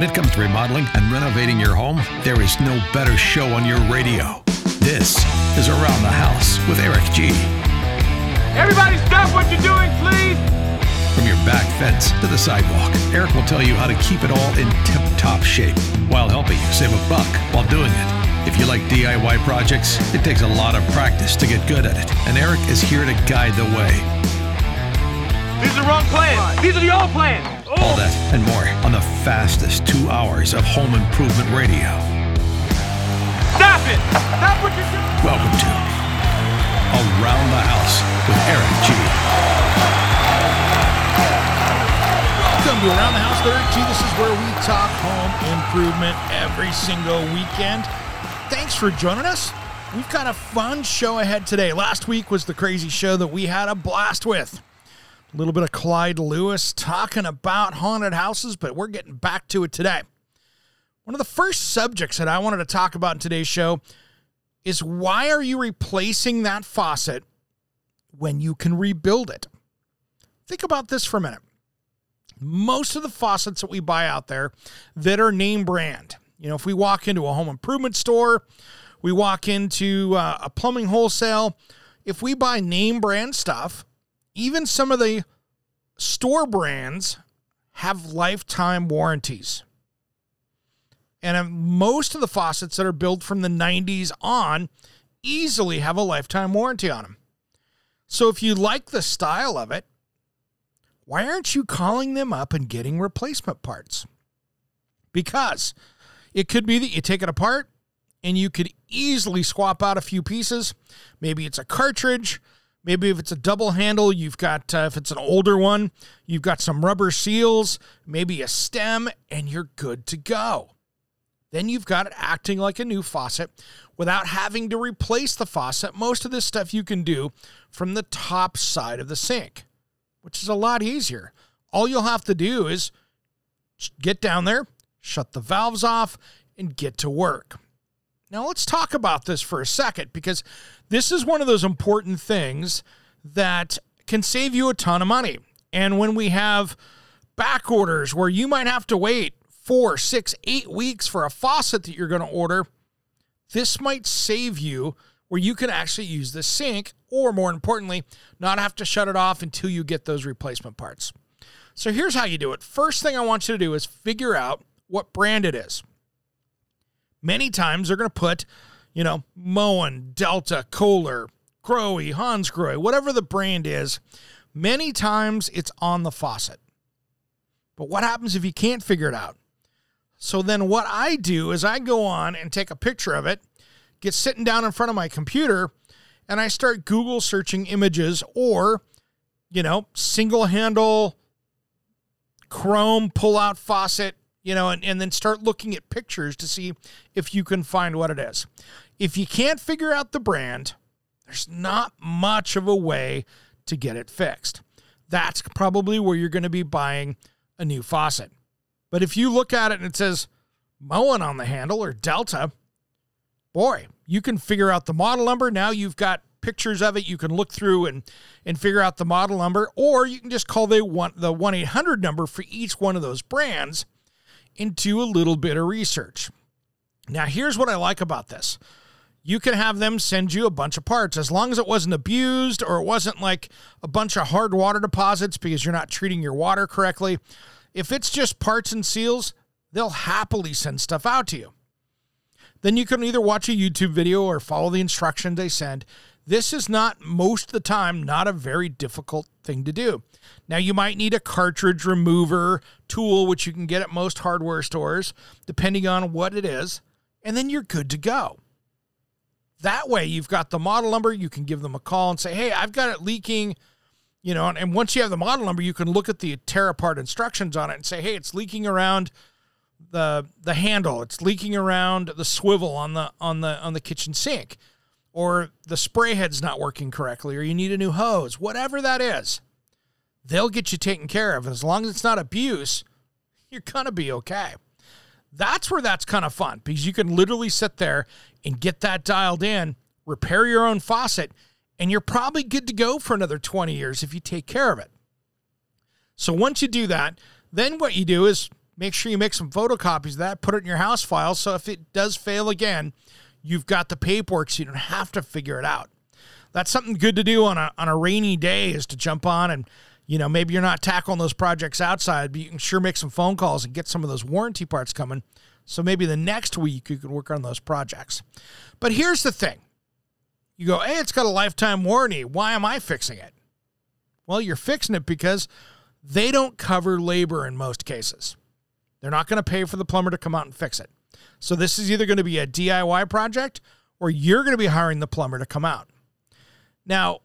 When it comes to remodeling and renovating your home, there is no better show on your radio. This is Around the House with Eric G. Everybody stop what you're doing, please! From your back fence to the sidewalk, Eric will tell you how to keep it all in tip top shape while helping you save a buck while doing it. If you like DIY projects, it takes a lot of practice to get good at it, and Eric is here to guide the way. These are the wrong plans. These are the old plans. All that and more on the fastest two hours of home improvement radio. Stop it! Stop what you're doing! Welcome to Around the House with Eric G. Welcome to Around the House with Eric G. This is where we talk home improvement every single weekend. Thanks for joining us. We've got a fun show ahead today. Last week was the crazy show that we had a blast with. A little bit of Clyde Lewis talking about haunted houses, but we're getting back to it today. One of the first subjects that I wanted to talk about in today's show is why are you replacing that faucet when you can rebuild it? Think about this for a minute. Most of the faucets that we buy out there that are name brand, you know, if we walk into a home improvement store, we walk into uh, a plumbing wholesale, if we buy name brand stuff, even some of the store brands have lifetime warranties. And uh, most of the faucets that are built from the 90s on easily have a lifetime warranty on them. So if you like the style of it, why aren't you calling them up and getting replacement parts? Because it could be that you take it apart and you could easily swap out a few pieces. Maybe it's a cartridge. Maybe if it's a double handle, you've got, uh, if it's an older one, you've got some rubber seals, maybe a stem, and you're good to go. Then you've got it acting like a new faucet without having to replace the faucet. Most of this stuff you can do from the top side of the sink, which is a lot easier. All you'll have to do is get down there, shut the valves off, and get to work. Now, let's talk about this for a second because this is one of those important things that can save you a ton of money. And when we have back orders where you might have to wait four, six, eight weeks for a faucet that you're going to order, this might save you where you can actually use the sink, or more importantly, not have to shut it off until you get those replacement parts. So here's how you do it. First thing I want you to do is figure out what brand it is. Many times they're going to put, you know, Moen, Delta, Kohler, Grohe, Hansgrohe, whatever the brand is. Many times it's on the faucet. But what happens if you can't figure it out? So then what I do is I go on and take a picture of it, get sitting down in front of my computer, and I start Google searching images or, you know, single handle chrome pull out faucet you know, and, and then start looking at pictures to see if you can find what it is. If you can't figure out the brand, there's not much of a way to get it fixed. That's probably where you're going to be buying a new faucet. But if you look at it and it says Moen on the handle or Delta, boy, you can figure out the model number. Now you've got pictures of it. You can look through and and figure out the model number, or you can just call the one the one eight hundred number for each one of those brands do a little bit of research. Now, here's what I like about this. You can have them send you a bunch of parts as long as it wasn't abused or it wasn't like a bunch of hard water deposits because you're not treating your water correctly. If it's just parts and seals, they'll happily send stuff out to you. Then you can either watch a YouTube video or follow the instructions they send. This is not, most of the time, not a very difficult thing to do. Now, you might need a cartridge remover tool, which you can get at most hardware stores, depending on what it is, and then you're good to go. That way, you've got the model number. You can give them a call and say, hey, I've got it leaking. You know, and, and once you have the model number, you can look at the tear apart instructions on it and say, hey, it's leaking around the the handle. It's leaking around the swivel on the on the on the kitchen sink, or the spray head's not working correctly, or you need a new hose. Whatever that is, they'll get you taken care of. As long as it's not abuse, you're gonna be okay. That's where that's kind of fun because you can literally sit there and get that dialed in, repair your own faucet, and you're probably good to go for another 20 years if you take care of it. So once you do that, then what you do is make sure you make some photocopies of that, put it in your house file. So if it does fail again, you've got the paperwork so you don't have to figure it out. That's something good to do on a, on a rainy day is to jump on and, you know, maybe you're not tackling those projects outside, but you can sure make some phone calls and get some of those warranty parts coming. So maybe the next week you can work on those projects. But here's the thing you go, hey, it's got a lifetime warranty. Why am I fixing it? Well, you're fixing it because they don't cover labor in most cases. They're not going to pay for the plumber to come out and fix it. So this is either going to be a DIY project or you're going to be hiring the plumber to come out. Now,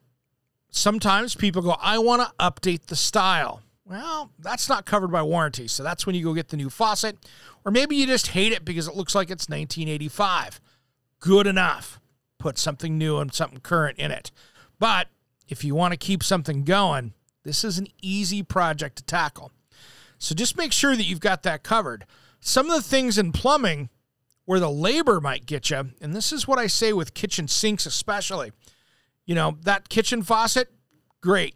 sometimes people go, I want to update the style. Well, that's not covered by warranty. So that's when you go get the new faucet. Or maybe you just hate it because it looks like it's 1985. Good enough. Put something new and something current in it. But if you want to keep something going, this is an easy project to tackle. So just make sure that you've got that covered. Some of the things in plumbing where the labor might get you, and this is what I say with kitchen sinks especially. You know, that kitchen faucet, great.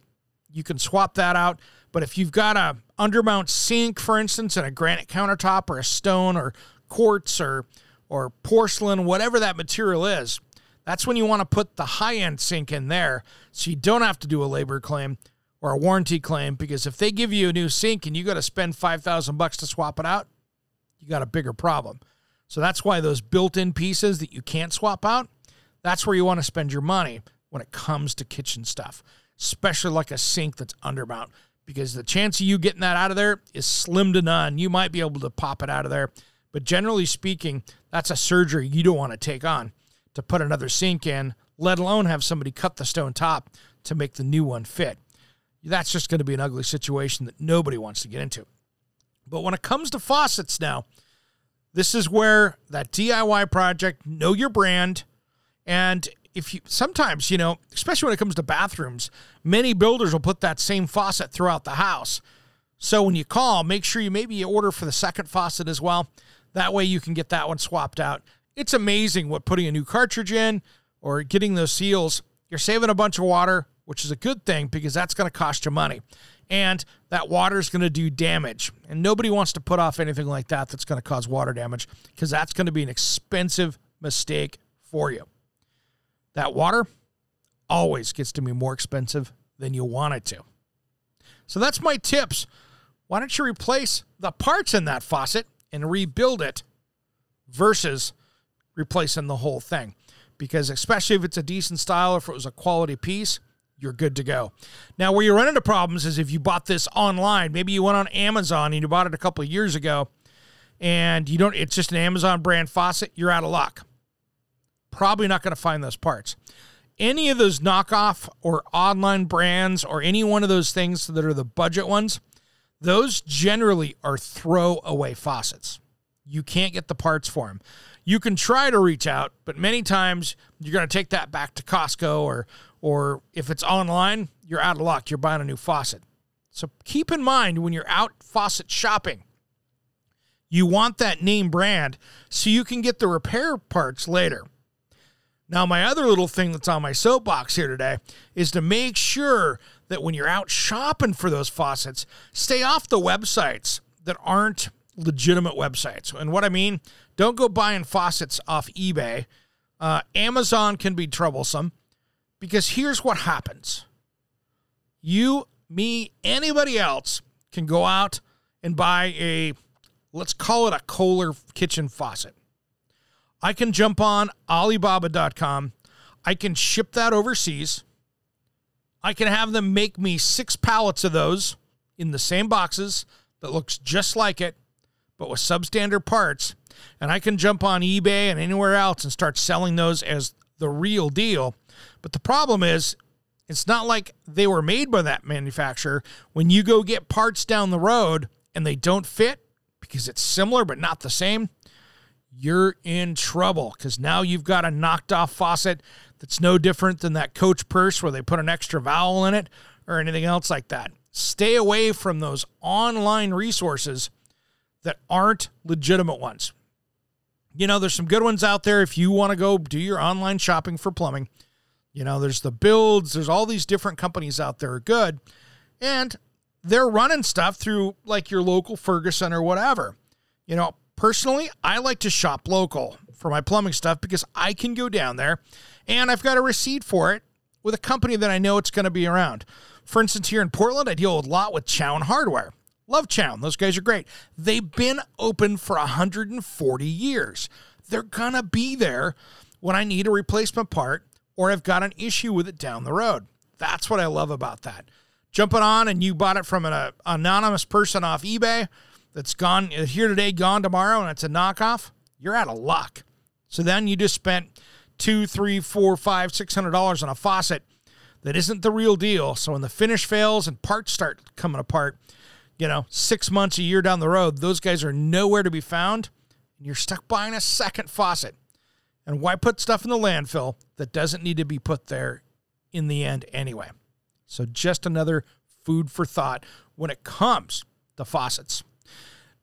You can swap that out. But if you've got a undermount sink, for instance, and a granite countertop or a stone or quartz or or porcelain, whatever that material is, that's when you want to put the high end sink in there so you don't have to do a labor claim or a warranty claim because if they give you a new sink and you got to spend 5000 bucks to swap it out, you got a bigger problem. So that's why those built-in pieces that you can't swap out, that's where you want to spend your money when it comes to kitchen stuff, especially like a sink that's undermount because the chance of you getting that out of there is slim to none. You might be able to pop it out of there, but generally speaking, that's a surgery you don't want to take on to put another sink in, let alone have somebody cut the stone top to make the new one fit that's just going to be an ugly situation that nobody wants to get into. But when it comes to faucets now, this is where that DIY project, know your brand. And if you sometimes, you know, especially when it comes to bathrooms, many builders will put that same faucet throughout the house. So when you call, make sure you maybe order for the second faucet as well. That way you can get that one swapped out. It's amazing what putting a new cartridge in or getting those seals, you're saving a bunch of water, which is a good thing because that's going to cost you money. And that water is going to do damage. And nobody wants to put off anything like that that's going to cause water damage because that's going to be an expensive mistake for you. That water always gets to be more expensive than you want it to. So that's my tips. Why don't you replace the parts in that faucet and rebuild it versus replacing the whole thing? Because especially if it's a decent style, if it was a quality piece, you're good to go. Now, where you run into problems is if you bought this online. Maybe you went on Amazon and you bought it a couple of years ago, and you don't. It's just an Amazon brand faucet. You're out of luck. Probably not going to find those parts. Any of those knockoff or online brands or any one of those things that are the budget ones, those generally are throwaway faucets. You can't get the parts for them. You can try to reach out, but many times you're going to take that back to Costco or or if it's online, you're out of luck. You're buying a new faucet. So keep in mind when you're out faucet shopping, you want that name brand so you can get the repair parts later. Now, my other little thing that's on my soapbox here today is to make sure that when you're out shopping for those faucets, stay off the websites that aren't legitimate websites. And what I mean, don't go buying faucets off eBay. Uh, Amazon can be troublesome. Because here's what happens you, me, anybody else can go out and buy a, let's call it a Kohler kitchen faucet. I can jump on Alibaba.com. I can ship that overseas. I can have them make me six pallets of those in the same boxes that looks just like it, but with substandard parts. And I can jump on eBay and anywhere else and start selling those as the real deal. But the problem is, it's not like they were made by that manufacturer. When you go get parts down the road and they don't fit because it's similar but not the same, you're in trouble because now you've got a knocked off faucet that's no different than that coach purse where they put an extra vowel in it or anything else like that. Stay away from those online resources that aren't legitimate ones. You know, there's some good ones out there if you want to go do your online shopping for plumbing. You know, there's the builds, there's all these different companies out there are good. And they're running stuff through like your local Ferguson or whatever. You know, personally, I like to shop local for my plumbing stuff because I can go down there and I've got a receipt for it with a company that I know it's going to be around. For instance, here in Portland, I deal a lot with Chown Hardware. Love Chown. Those guys are great. They've been open for 140 years. They're going to be there when I need a replacement part or I've got an issue with it down the road. That's what I love about that. Jumping on and you bought it from an uh, anonymous person off eBay that's gone here today, gone tomorrow, and it's a knockoff, you're out of luck. So then you just spent two, three, four, five, six hundred dollars on a faucet that isn't the real deal. So when the finish fails and parts start coming apart, you know, six months, a year down the road, those guys are nowhere to be found. And you're stuck buying a second faucet. And why put stuff in the landfill that doesn't need to be put there in the end anyway? So just another food for thought when it comes to faucets.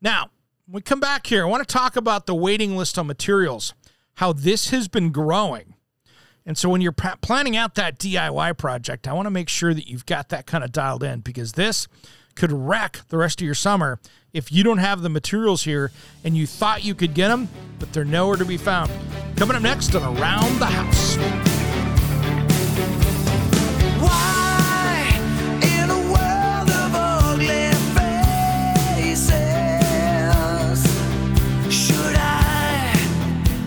Now, when we come back here, I want to talk about the waiting list on materials, how this has been growing. And so when you're planning out that DIY project, I want to make sure that you've got that kind of dialed in because this could wreck the rest of your summer if you don't have the materials here and you thought you could get them, but they're nowhere to be found. Coming up next on Around the House.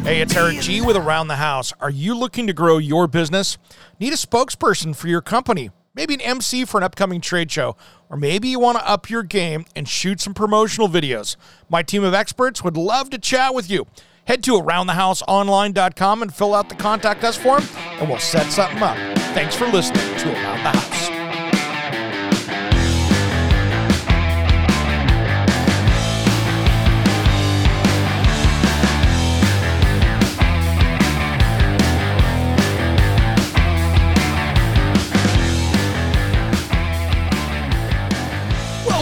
Hey, it's Eric G with Around the House. Are you looking to grow your business? Need a spokesperson for your company? Maybe an MC for an upcoming trade show, or maybe you want to up your game and shoot some promotional videos. My team of experts would love to chat with you. Head to aroundthehouseonline.com and fill out the contact us form, and we'll set something up. Thanks for listening to Around the House.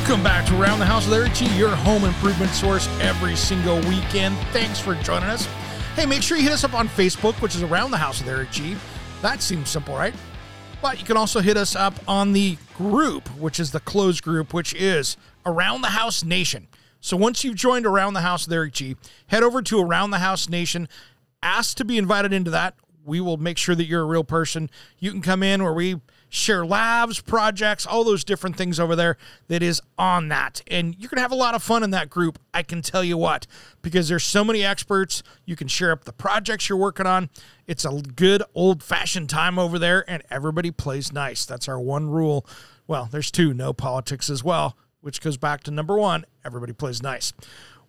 Welcome back to Around the House with Eric G, your home improvement source every single weekend. Thanks for joining us. Hey, make sure you hit us up on Facebook, which is Around the House with Eric G. That seems simple, right? But you can also hit us up on the group, which is the closed group, which is Around the House Nation. So once you've joined Around the House with Eric G, head over to Around the House Nation, ask to be invited into that. We will make sure that you're a real person. You can come in where we share labs, projects, all those different things over there that is on that. And you're going to have a lot of fun in that group, I can tell you what, because there's so many experts. You can share up the projects you're working on. It's a good old fashioned time over there, and everybody plays nice. That's our one rule. Well, there's two no politics as well, which goes back to number one everybody plays nice.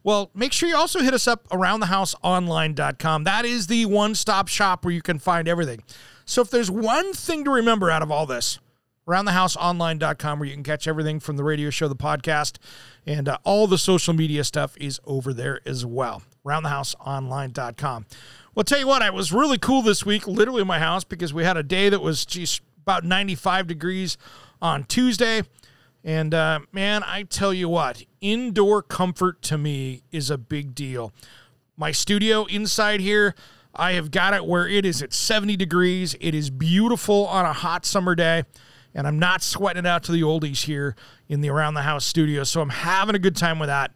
Well, make sure you also hit us up aroundthehouseonline.com. That is the one stop shop where you can find everything. So if there's one thing to remember out of all this, aroundthehouseonline.com where you can catch everything from the radio show, the podcast, and uh, all the social media stuff is over there as well. Aroundthehouseonline.com. Well, tell you what, it was really cool this week, literally in my house, because we had a day that was geez, about 95 degrees on Tuesday. And uh, man, I tell you what, indoor comfort to me is a big deal. My studio inside here, I have got it where it is at 70 degrees. It is beautiful on a hot summer day, and I'm not sweating it out to the oldies here in the Around the House studio. So I'm having a good time with that.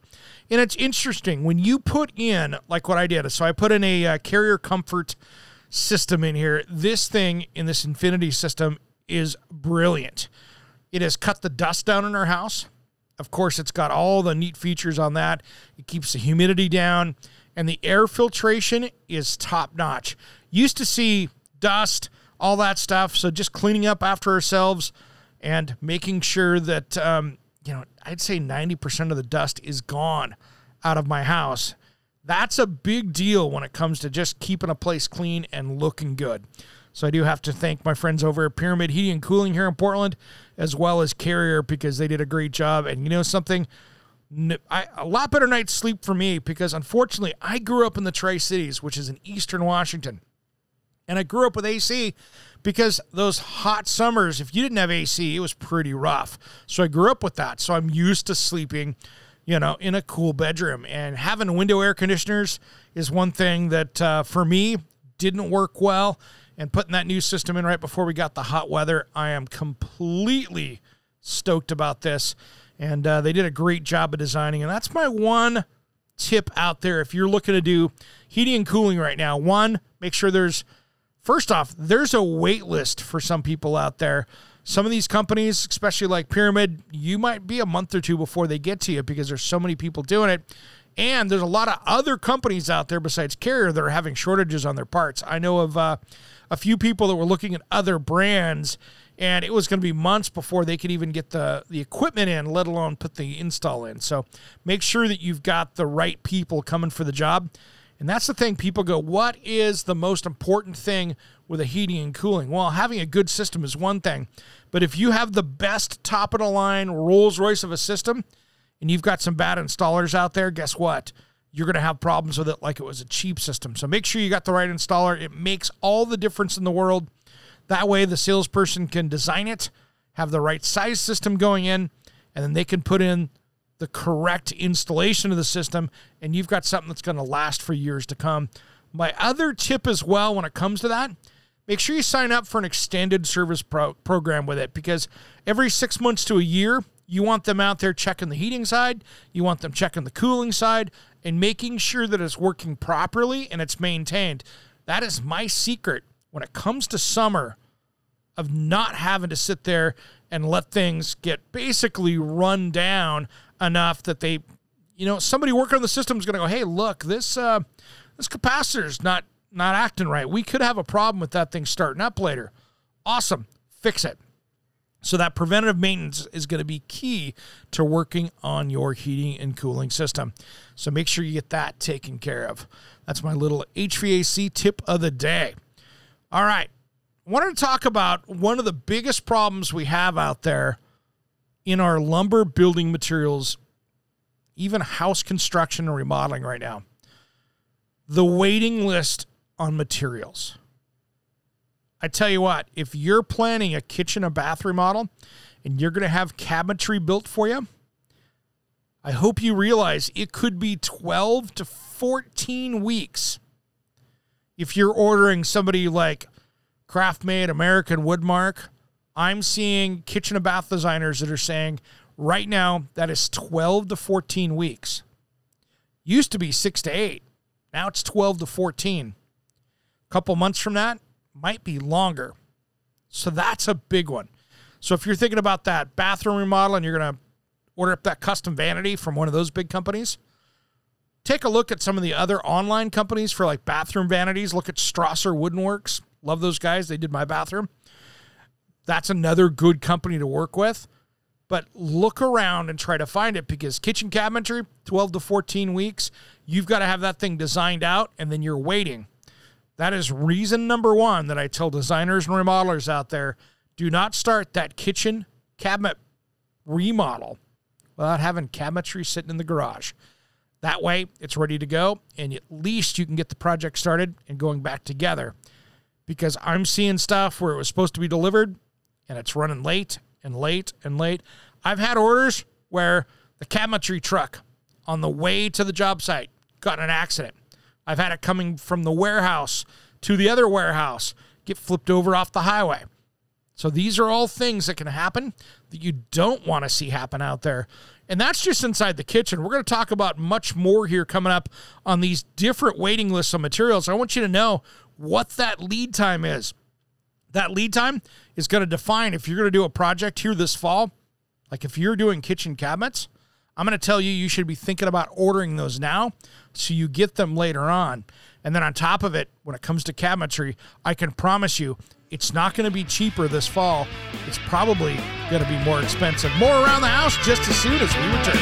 And it's interesting when you put in, like what I did. So I put in a uh, carrier comfort system in here. This thing in this Infinity system is brilliant. It has cut the dust down in our house. Of course, it's got all the neat features on that. It keeps the humidity down and the air filtration is top notch. Used to see dust, all that stuff. So just cleaning up after ourselves and making sure that, um, you know, I'd say 90% of the dust is gone out of my house. That's a big deal when it comes to just keeping a place clean and looking good. So I do have to thank my friends over at Pyramid Heating and Cooling here in Portland, as well as Carrier, because they did a great job. And you know something? I, a lot better night's sleep for me because unfortunately I grew up in the Tri Cities, which is in eastern Washington. And I grew up with AC because those hot summers, if you didn't have AC, it was pretty rough. So I grew up with that. So I'm used to sleeping, you know, in a cool bedroom. And having window air conditioners is one thing that uh, for me didn't work well. And putting that new system in right before we got the hot weather, I am completely stoked about this. And uh, they did a great job of designing. And that's my one tip out there if you're looking to do heating and cooling right now. One, make sure there's first off, there's a wait list for some people out there. Some of these companies, especially like Pyramid, you might be a month or two before they get to you because there's so many people doing it. And there's a lot of other companies out there besides Carrier that are having shortages on their parts. I know of uh, a few people that were looking at other brands, and it was going to be months before they could even get the, the equipment in, let alone put the install in. So make sure that you've got the right people coming for the job. And that's the thing people go, what is the most important thing with a heating and cooling? Well, having a good system is one thing. But if you have the best top of the line Rolls Royce of a system and you've got some bad installers out there, guess what? You're going to have problems with it like it was a cheap system. So make sure you got the right installer. It makes all the difference in the world. That way, the salesperson can design it, have the right size system going in, and then they can put in the correct installation of the system, and you've got something that's going to last for years to come. My other tip as well when it comes to that, make sure you sign up for an extended service pro- program with it because every six months to a year, you want them out there checking the heating side, you want them checking the cooling side, and making sure that it's working properly and it's maintained. That is my secret when it comes to summer of not having to sit there and let things get basically run down enough that they, you know, somebody working on the system is going to go, hey, look, this uh, this capacitor's not not acting right. We could have a problem with that thing starting up later. Awesome, fix it. So that preventative maintenance is going to be key to working on your heating and cooling system. So make sure you get that taken care of. That's my little HVAC tip of the day. All right. I wanted to talk about one of the biggest problems we have out there in our lumber building materials, even house construction and remodeling right now, the waiting list on materials. I tell you what, if you're planning a kitchen or bath remodel and you're going to have cabinetry built for you, I hope you realize it could be 12 to 14 weeks if you're ordering somebody like KraftMaid American Woodmark I'm seeing kitchen and bath designers that are saying right now that is 12 to 14 weeks. Used to be six to eight. Now it's 12 to 14. A couple months from that might be longer. So that's a big one. So if you're thinking about that bathroom remodel and you're going to order up that custom vanity from one of those big companies, take a look at some of the other online companies for like bathroom vanities. Look at Strasser Woodenworks. Love those guys. They did my bathroom that's another good company to work with. But look around and try to find it because kitchen cabinetry, 12 to 14 weeks, you've got to have that thing designed out and then you're waiting. That is reason number one that I tell designers and remodelers out there do not start that kitchen cabinet remodel without having cabinetry sitting in the garage. That way, it's ready to go, and at least you can get the project started and going back together. Because I'm seeing stuff where it was supposed to be delivered and it's running late and late and late. I've had orders where the cabinetry truck on the way to the job site got in an accident. I've had it coming from the warehouse to the other warehouse get flipped over off the highway. So these are all things that can happen that you don't want to see happen out there. And that's just inside the kitchen. We're going to talk about much more here coming up on these different waiting lists of materials. I want you to know what that lead time is. That lead time is going to define if you're going to do a project here this fall. Like if you're doing kitchen cabinets, I'm going to tell you you should be thinking about ordering those now so you get them later on. And then on top of it, when it comes to cabinetry, I can promise you it's not going to be cheaper this fall. It's probably going to be more expensive. More around the house just as soon as we return.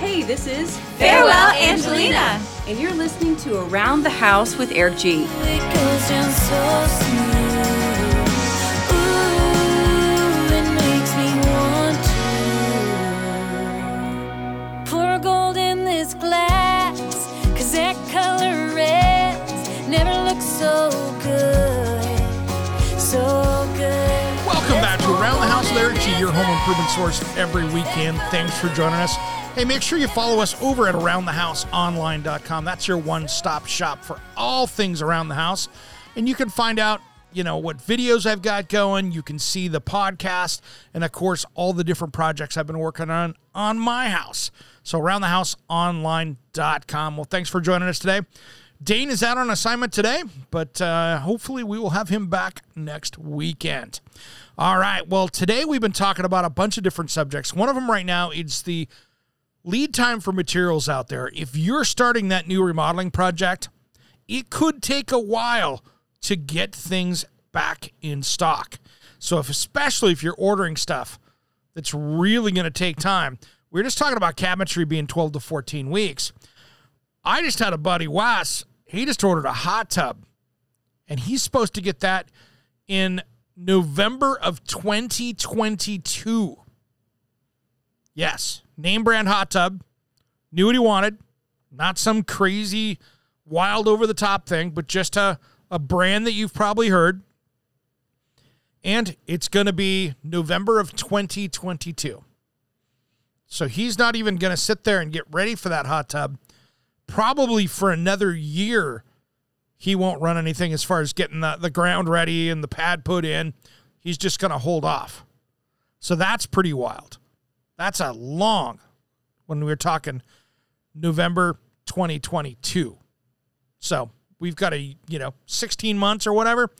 Hey, this is Farewell Angelina. And you're listening to Around the House with Eric G. It improvement source every weekend. Thanks for joining us. Hey, make sure you follow us over at aroundthehouseonline.com. That's your one stop shop for all things around the house. And you can find out, you know, what videos I've got going. You can see the podcast and, of course, all the different projects I've been working on on my house. So, aroundthehouseonline.com. Well, thanks for joining us today. Dane is out on assignment today, but uh, hopefully we will have him back next weekend. All right. Well, today we've been talking about a bunch of different subjects. One of them right now is the lead time for materials out there. If you're starting that new remodeling project, it could take a while to get things back in stock. So, if especially if you're ordering stuff that's really going to take time, we are just talking about cabinetry being 12 to 14 weeks. I just had a buddy, Wes, he just ordered a hot tub, and he's supposed to get that in November of 2022. Yes, name brand hot tub. Knew what he wanted. Not some crazy, wild, over the top thing, but just a, a brand that you've probably heard. And it's going to be November of 2022. So he's not even going to sit there and get ready for that hot tub. Probably for another year, he won't run anything as far as getting the, the ground ready and the pad put in. He's just going to hold off. So that's pretty wild. That's a long, when we were talking November 2022. So we've got a, you know, 16 months or whatever,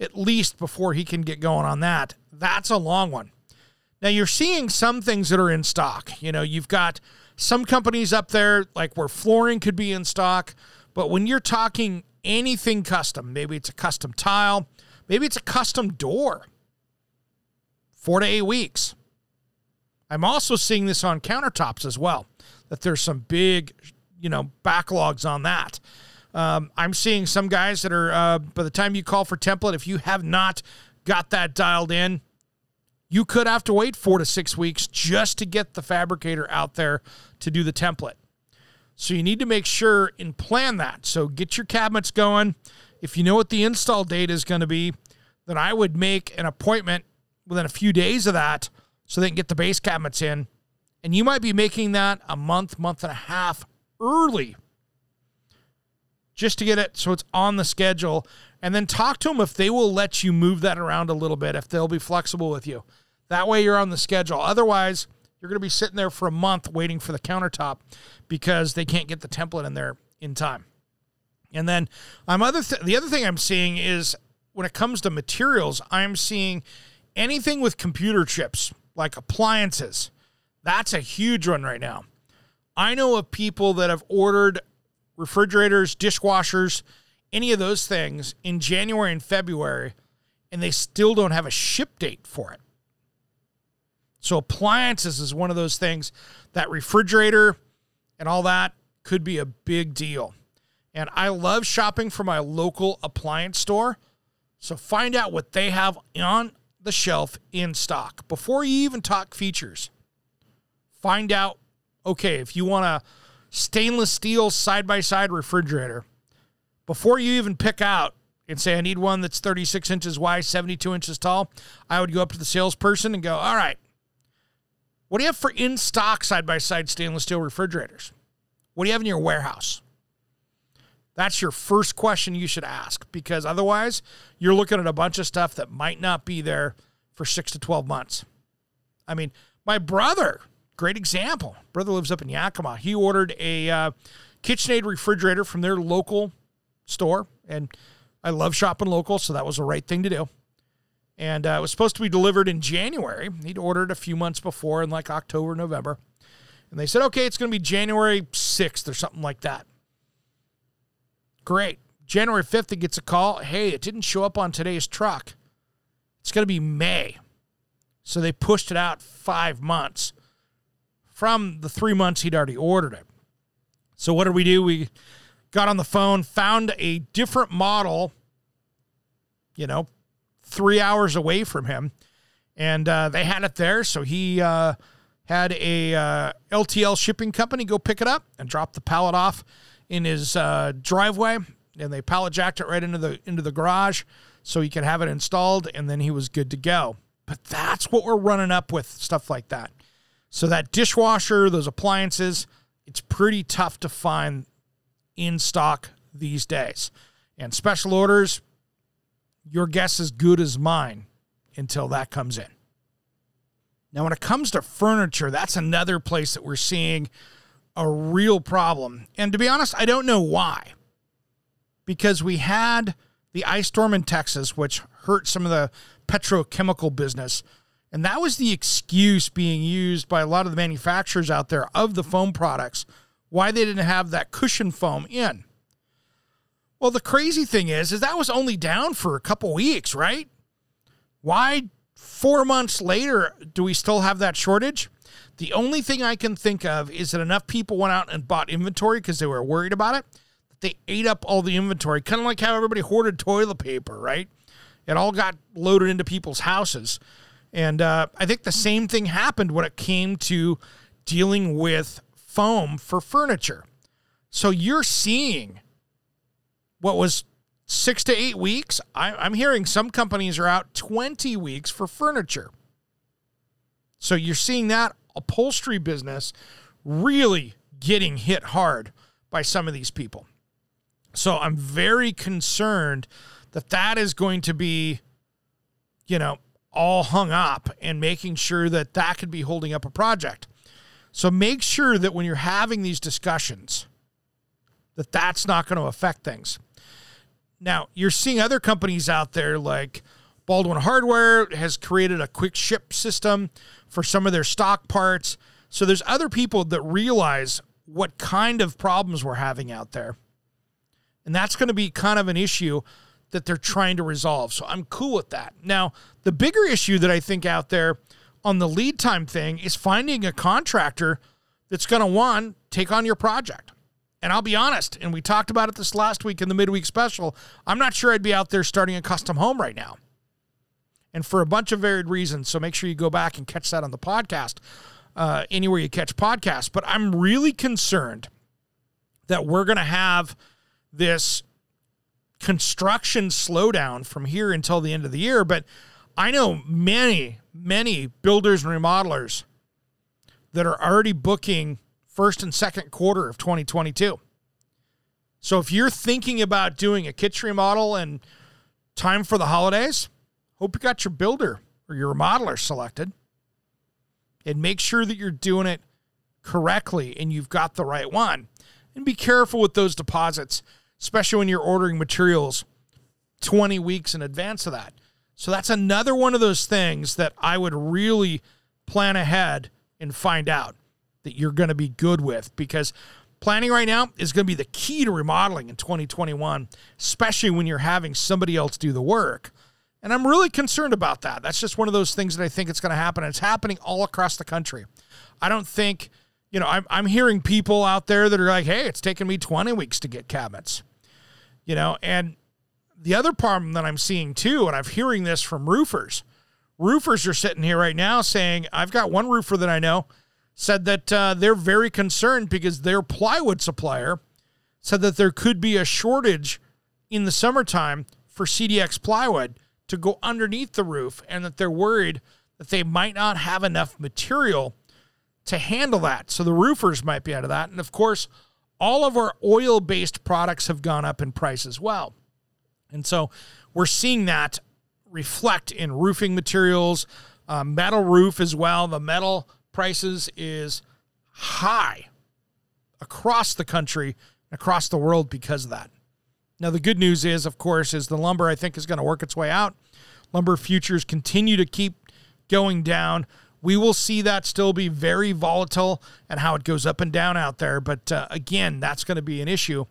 at least before he can get going on that. That's a long one. Now you're seeing some things that are in stock. You know, you've got some companies up there like where flooring could be in stock, but when you're talking anything custom, maybe it's a custom tile, maybe it's a custom door, four to eight weeks. I'm also seeing this on countertops as well, that there's some big, you know, backlogs on that. Um, I'm seeing some guys that are, uh, by the time you call for template, if you have not got that dialed in, you could have to wait four to six weeks just to get the fabricator out there to do the template. So you need to make sure and plan that. So get your cabinets going. If you know what the install date is going to be, then I would make an appointment within a few days of that so they can get the base cabinets in. And you might be making that a month, month and a half early just to get it so it's on the schedule. And then talk to them if they will let you move that around a little bit, if they'll be flexible with you. That way you're on the schedule. Otherwise, you're going to be sitting there for a month waiting for the countertop because they can't get the template in there in time. And then I'm other th- the other thing I'm seeing is when it comes to materials, I'm seeing anything with computer chips like appliances. That's a huge one right now. I know of people that have ordered refrigerators, dishwashers, any of those things in January and February, and they still don't have a ship date for it. So, appliances is one of those things that refrigerator and all that could be a big deal. And I love shopping for my local appliance store. So, find out what they have on the shelf in stock before you even talk features. Find out, okay, if you want a stainless steel side by side refrigerator, before you even pick out and say, I need one that's 36 inches wide, 72 inches tall, I would go up to the salesperson and go, All right, what do you have for in stock side by side stainless steel refrigerators? What do you have in your warehouse? That's your first question you should ask because otherwise you're looking at a bunch of stuff that might not be there for six to 12 months. I mean, my brother, great example. Brother lives up in Yakima. He ordered a uh, KitchenAid refrigerator from their local store, and I love shopping local, so that was the right thing to do. And uh, it was supposed to be delivered in January. He'd ordered a few months before in like October, November. And they said, okay, it's going to be January 6th or something like that. Great. January 5th, he gets a call. Hey, it didn't show up on today's truck. It's going to be May. So they pushed it out five months from the three months he'd already ordered it. So what did we do? We got on the phone, found a different model, you know, three hours away from him, and uh, they had it there. So he uh, had a uh, LTL shipping company go pick it up and drop the pallet off in his uh, driveway, and they pallet jacked it right into the into the garage so he could have it installed, and then he was good to go. But that's what we're running up with stuff like that. So that dishwasher, those appliances, it's pretty tough to find in stock these days. And special orders, your guess is good as mine until that comes in. Now, when it comes to furniture, that's another place that we're seeing a real problem. And to be honest, I don't know why. Because we had the ice storm in Texas, which hurt some of the petrochemical business. And that was the excuse being used by a lot of the manufacturers out there of the foam products why they didn't have that cushion foam in. Well, the crazy thing is, is that was only down for a couple weeks, right? Why four months later do we still have that shortage? The only thing I can think of is that enough people went out and bought inventory because they were worried about it. They ate up all the inventory, kind of like how everybody hoarded toilet paper, right? It all got loaded into people's houses. And uh, I think the same thing happened when it came to dealing with foam for furniture. So you're seeing what was six to eight weeks. I, am hearing some companies are out 20 weeks for furniture. So you're seeing that upholstery business really getting hit hard by some of these people. So I'm very concerned that that is going to be, you know, all hung up and making sure that that could be holding up a project. So make sure that when you're having these discussions, that that's not going to affect things. Now, you're seeing other companies out there like Baldwin Hardware has created a quick ship system for some of their stock parts. So there's other people that realize what kind of problems we're having out there. And that's going to be kind of an issue that they're trying to resolve. So I'm cool with that. Now, the bigger issue that I think out there on the lead time thing is finding a contractor that's going to one take on your project. And I'll be honest, and we talked about it this last week in the midweek special. I'm not sure I'd be out there starting a custom home right now. And for a bunch of varied reasons. So make sure you go back and catch that on the podcast, uh, anywhere you catch podcasts. But I'm really concerned that we're going to have this construction slowdown from here until the end of the year. But I know many, many builders and remodelers that are already booking first and second quarter of 2022. So if you're thinking about doing a kitchen remodel and time for the holidays, hope you got your builder or your remodeler selected. And make sure that you're doing it correctly and you've got the right one. And be careful with those deposits, especially when you're ordering materials 20 weeks in advance of that. So that's another one of those things that I would really plan ahead and find out that you're going to be good with because planning right now is going to be the key to remodeling in 2021, especially when you're having somebody else do the work. And I'm really concerned about that. That's just one of those things that I think it's going to happen. It's happening all across the country. I don't think, you know, I'm, I'm hearing people out there that are like, hey, it's taken me 20 weeks to get cabinets, you know, and the other problem that I'm seeing too, and I'm hearing this from roofers, roofers are sitting here right now saying, I've got one roofer that I know said that uh, they're very concerned because their plywood supplier said that there could be a shortage in the summertime for CDX plywood to go underneath the roof and that they're worried that they might not have enough material to handle that. So the roofers might be out of that. And of course, all of our oil based products have gone up in price as well. And so we're seeing that reflect in roofing materials, uh, metal roof as well. The metal prices is high across the country, across the world because of that. Now the good news is, of course, is the lumber I think is going to work its way out. Lumber futures continue to keep going down. We will see that still be very volatile and how it goes up and down out there. But uh, again, that's going to be an issue.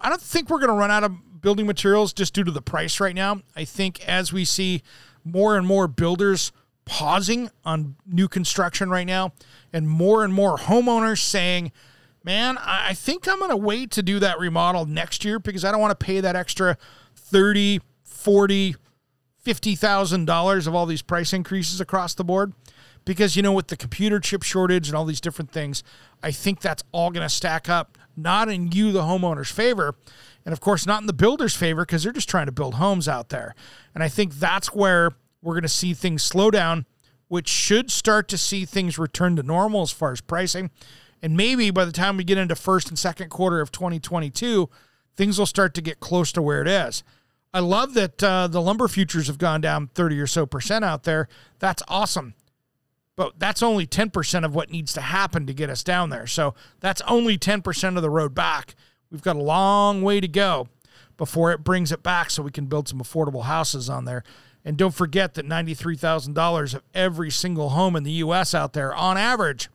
I don't think we're going to run out of building materials just due to the price right now. I think as we see more and more builders pausing on new construction right now, and more and more homeowners saying man, I think I'm going to wait to do that remodel next year because I don't want to pay that extra 30, 40, $50,000 of all these price increases across the board. Because, you know, with the computer chip shortage and all these different things, I think that's all going to stack up, not in you, the homeowner's favor, and of course, not in the builder's favor because they're just trying to build homes out there. And I think that's where we're going to see things slow down, which should start to see things return to normal as far as pricing. And maybe by the time we get into first and second quarter of 2022, things will start to get close to where it is. I love that uh, the lumber futures have gone down 30 or so percent out there. That's awesome. But that's only 10% of what needs to happen to get us down there. So that's only 10% of the road back. We've got a long way to go before it brings it back so we can build some affordable houses on there. And don't forget that $93,000 of every single home in the U.S. out there, on average,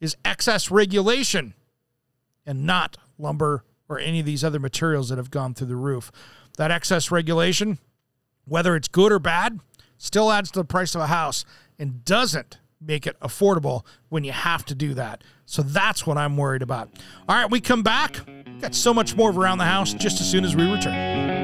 is excess regulation and not lumber or any of these other materials that have gone through the roof. That excess regulation, whether it's good or bad, still adds to the price of a house and doesn't make it affordable when you have to do that. So that's what I'm worried about. All right, we come back. Got so much more of around the house just as soon as we return.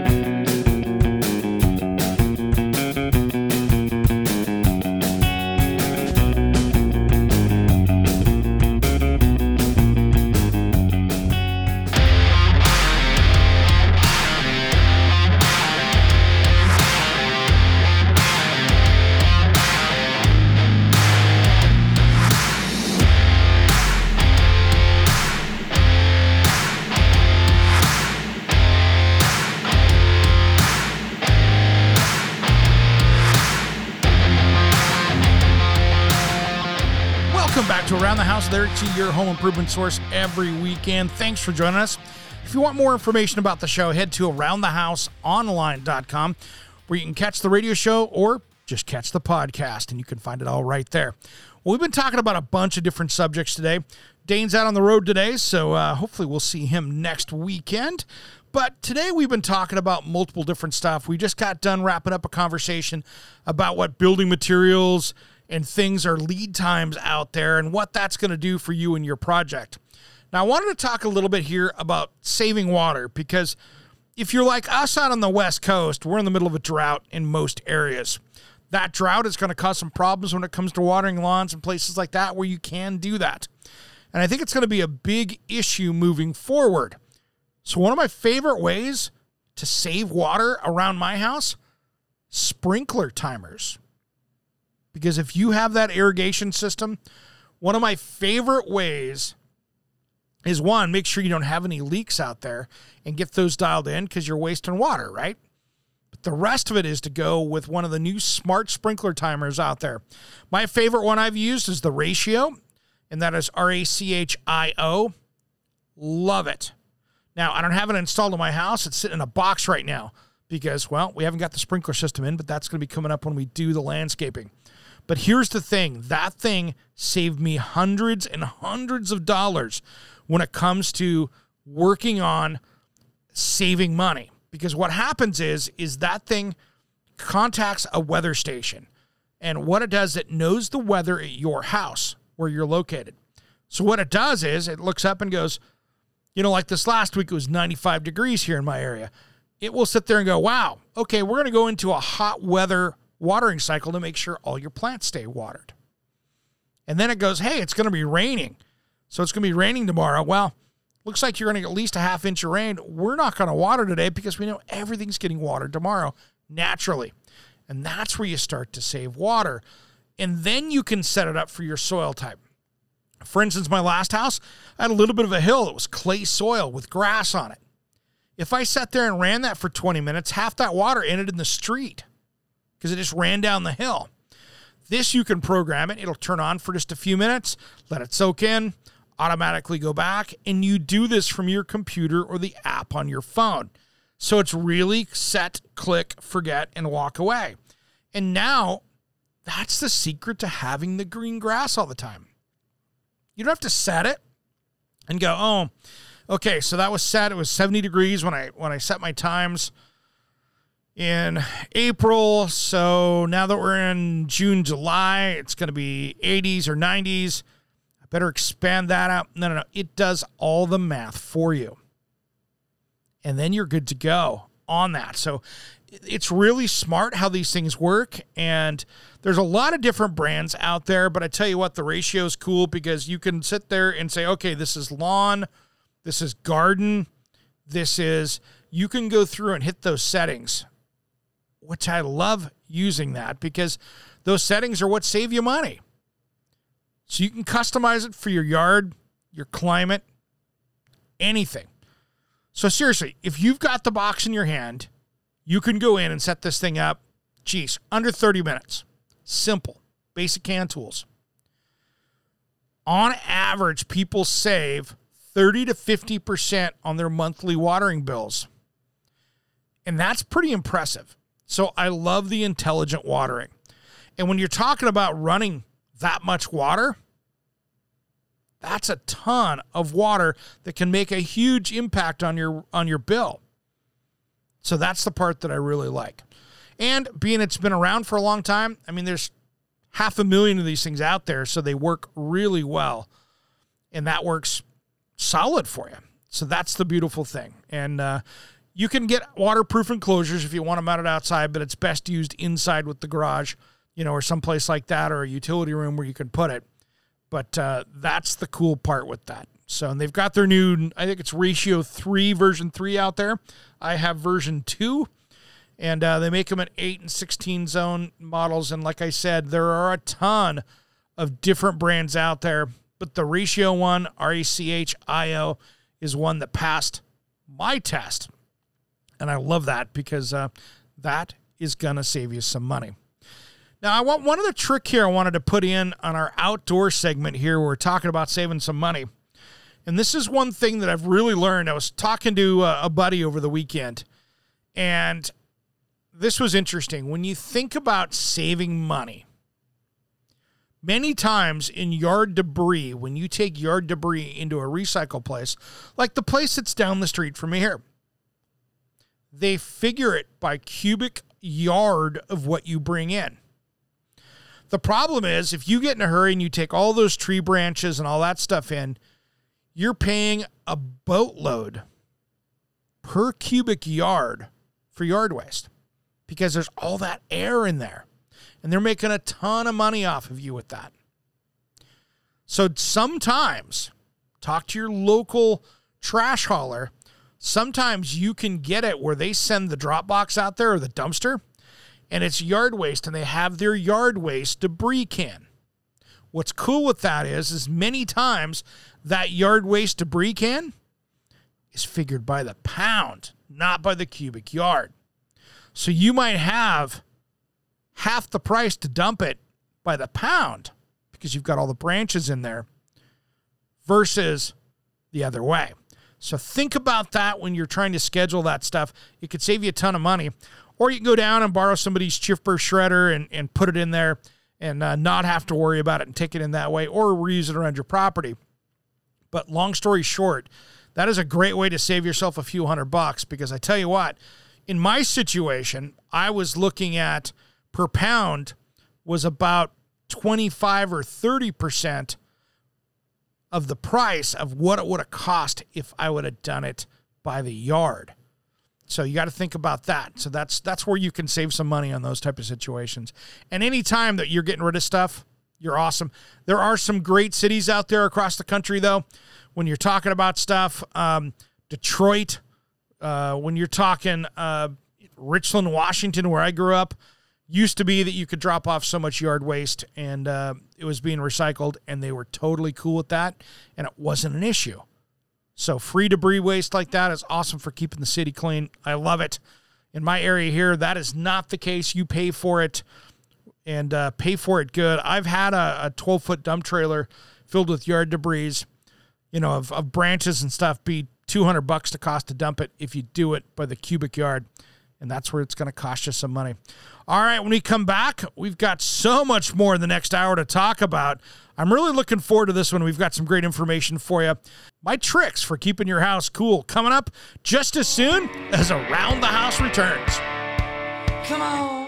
Around the House there to your home improvement source every weekend. Thanks for joining us. If you want more information about the show, head to aroundthehouseonline.com where you can catch the radio show or just catch the podcast and you can find it all right there. Well, we've been talking about a bunch of different subjects today. Dane's out on the road today, so uh, hopefully we'll see him next weekend. But today we've been talking about multiple different stuff. We just got done wrapping up a conversation about what building materials and things are lead times out there and what that's going to do for you and your project. Now, I wanted to talk a little bit here about saving water because if you're like us out on the West Coast, we're in the middle of a drought in most areas. That drought is going to cause some problems when it comes to watering lawns and places like that where you can do that. And I think it's going to be a big issue moving forward. So, one of my favorite ways to save water around my house sprinkler timers because if you have that irrigation system, one of my favorite ways is one, make sure you don't have any leaks out there and get those dialed in because you're wasting water, right? But the rest of it is to go with one of the new smart sprinkler timers out there. My favorite one I've used is the Rachio, and that is R A C H I O. Love it. Now, I don't have it installed in my house. It's sitting in a box right now because, well, we haven't got the sprinkler system in, but that's going to be coming up when we do the landscaping. But here's the thing that thing saved me hundreds and hundreds of dollars when it comes to working on saving money. Because what happens is, is that thing contacts a weather station. And what it does, it knows the weather at your house where you're located. So what it does is it looks up and goes, you know, like this last week it was 95 degrees here in my area. It will sit there and go, wow, okay, we're going to go into a hot weather watering cycle to make sure all your plants stay watered. And then it goes, hey, it's going to be raining. So it's going to be raining tomorrow. Well, looks like you're going to get at least a half inch of rain. We're not going to water today because we know everything's getting watered tomorrow naturally. And that's where you start to save water. And then you can set it up for your soil type. For instance, my last house, I had a little bit of a hill. It was clay soil with grass on it. If I sat there and ran that for 20 minutes, half that water ended in the street because it just ran down the hill. This you can program it. It'll turn on for just a few minutes, let it soak in, automatically go back, and you do this from your computer or the app on your phone. So it's really set, click, forget, and walk away. And now that's the secret to having the green grass all the time. You don't have to set it and go, oh, okay, so that was set. It was 70 degrees when I when I set my times in April. So now that we're in June, July, it's going to be 80s or 90s. I better expand that out. No, no, no. It does all the math for you. And then you're good to go on that. So it's really smart how these things work. And there's a lot of different brands out there, but I tell you what, the Rachio is cool because you can sit there and say, okay, this is lawn, this is garden, this is, you can go through and hit those settings, which I love using that because those settings are what save you money. So you can customize it for your yard, your climate, anything. So seriously, if you've got the box in your hand, you can go in and set this thing up. Geez, under 30 minutes. Simple, basic hand tools. On average, people save 30 to 50% on their monthly watering bills. And that's pretty impressive. So I love the intelligent watering. And when you're talking about running that much water, that's a ton of water that can make a huge impact on your on your bill. So that's the part that I really like. And being it's been around for a long time, I mean there's half a million of these things out there, so they work really well. And that works solid for you. So that's the beautiful thing. And uh, you can get waterproof enclosures if you want to mount it outside, but it's best used inside with the garage, you know, or someplace like that, or a utility room where you can put it. But uh, that's the cool part with that. So, and they've got their new, I think it's Rachio three, version three out there. I have version two, and uh, they make them in eight and 16 zone models. And like I said, there are a ton of different brands out there, but the Rachio one, R E C H I O, is one that passed my test. And I love that because uh, that is going to save you some money. Now, I want one other trick here I wanted to put in on our outdoor segment here. We're talking about saving some money. And this is one thing that I've really learned. I was talking to uh, a buddy over the weekend, and this was interesting. When you think about saving money, many times in yard debris, when you take yard debris into a recycle place, like the place that's down the street from here, they figure it by cubic yard of what you bring in. The problem is if you get in a hurry and you take all those tree branches and all that stuff in, you're paying a boatload per cubic yard for yard waste because there's all that air in there. And they're making a ton of money off of you with that. So sometimes talk to your local trash hauler. Sometimes you can get it where they send the drop box out there or the dumpster and it's yard waste and they have their yard waste debris can. What's cool with that is is many times that yard waste debris can is figured by the pound, not by the cubic yard. So you might have half the price to dump it by the pound because you've got all the branches in there versus the other way. So think about that when you're trying to schedule that stuff. It could save you a ton of money. Or you can go down and borrow somebody's chipper shredder and, and put it in there and uh, not have to worry about it and take it in that way or reuse it around your property. But long story short, that is a great way to save yourself a few hundred bucks because I tell you what, in my situation, I was looking at per pound was about 25 or 30% of the price of what it would have cost if I would have done it by the yard. So you got to think about that. So that's that's where you can save some money on those type of situations. And any time that you're getting rid of stuff, you're awesome. There are some great cities out there across the country, though. When you're talking about stuff, um, Detroit, uh, when you're talking uh, Richland, Washington, where I grew up, used to be that you could drop off so much yard waste and uh, it was being recycled, and they were totally cool with that, and it wasn't an issue. So free debris waste like that is awesome for keeping the city clean. I love it. In my area here, that is not the case. You pay for it and uh, pay for it good. I've had a 12 foot dump trailer filled with yard debris, you know, of, of branches and stuff be 200 bucks to cost to dump it if you do it by the cubic yard. And that's where it's going to cost you some money. All right, when we come back, we've got so much more in the next hour to talk about. I'm really looking forward to this one. We've got some great information for you. My tricks for keeping your house cool coming up just as soon as Around the House returns. Come on.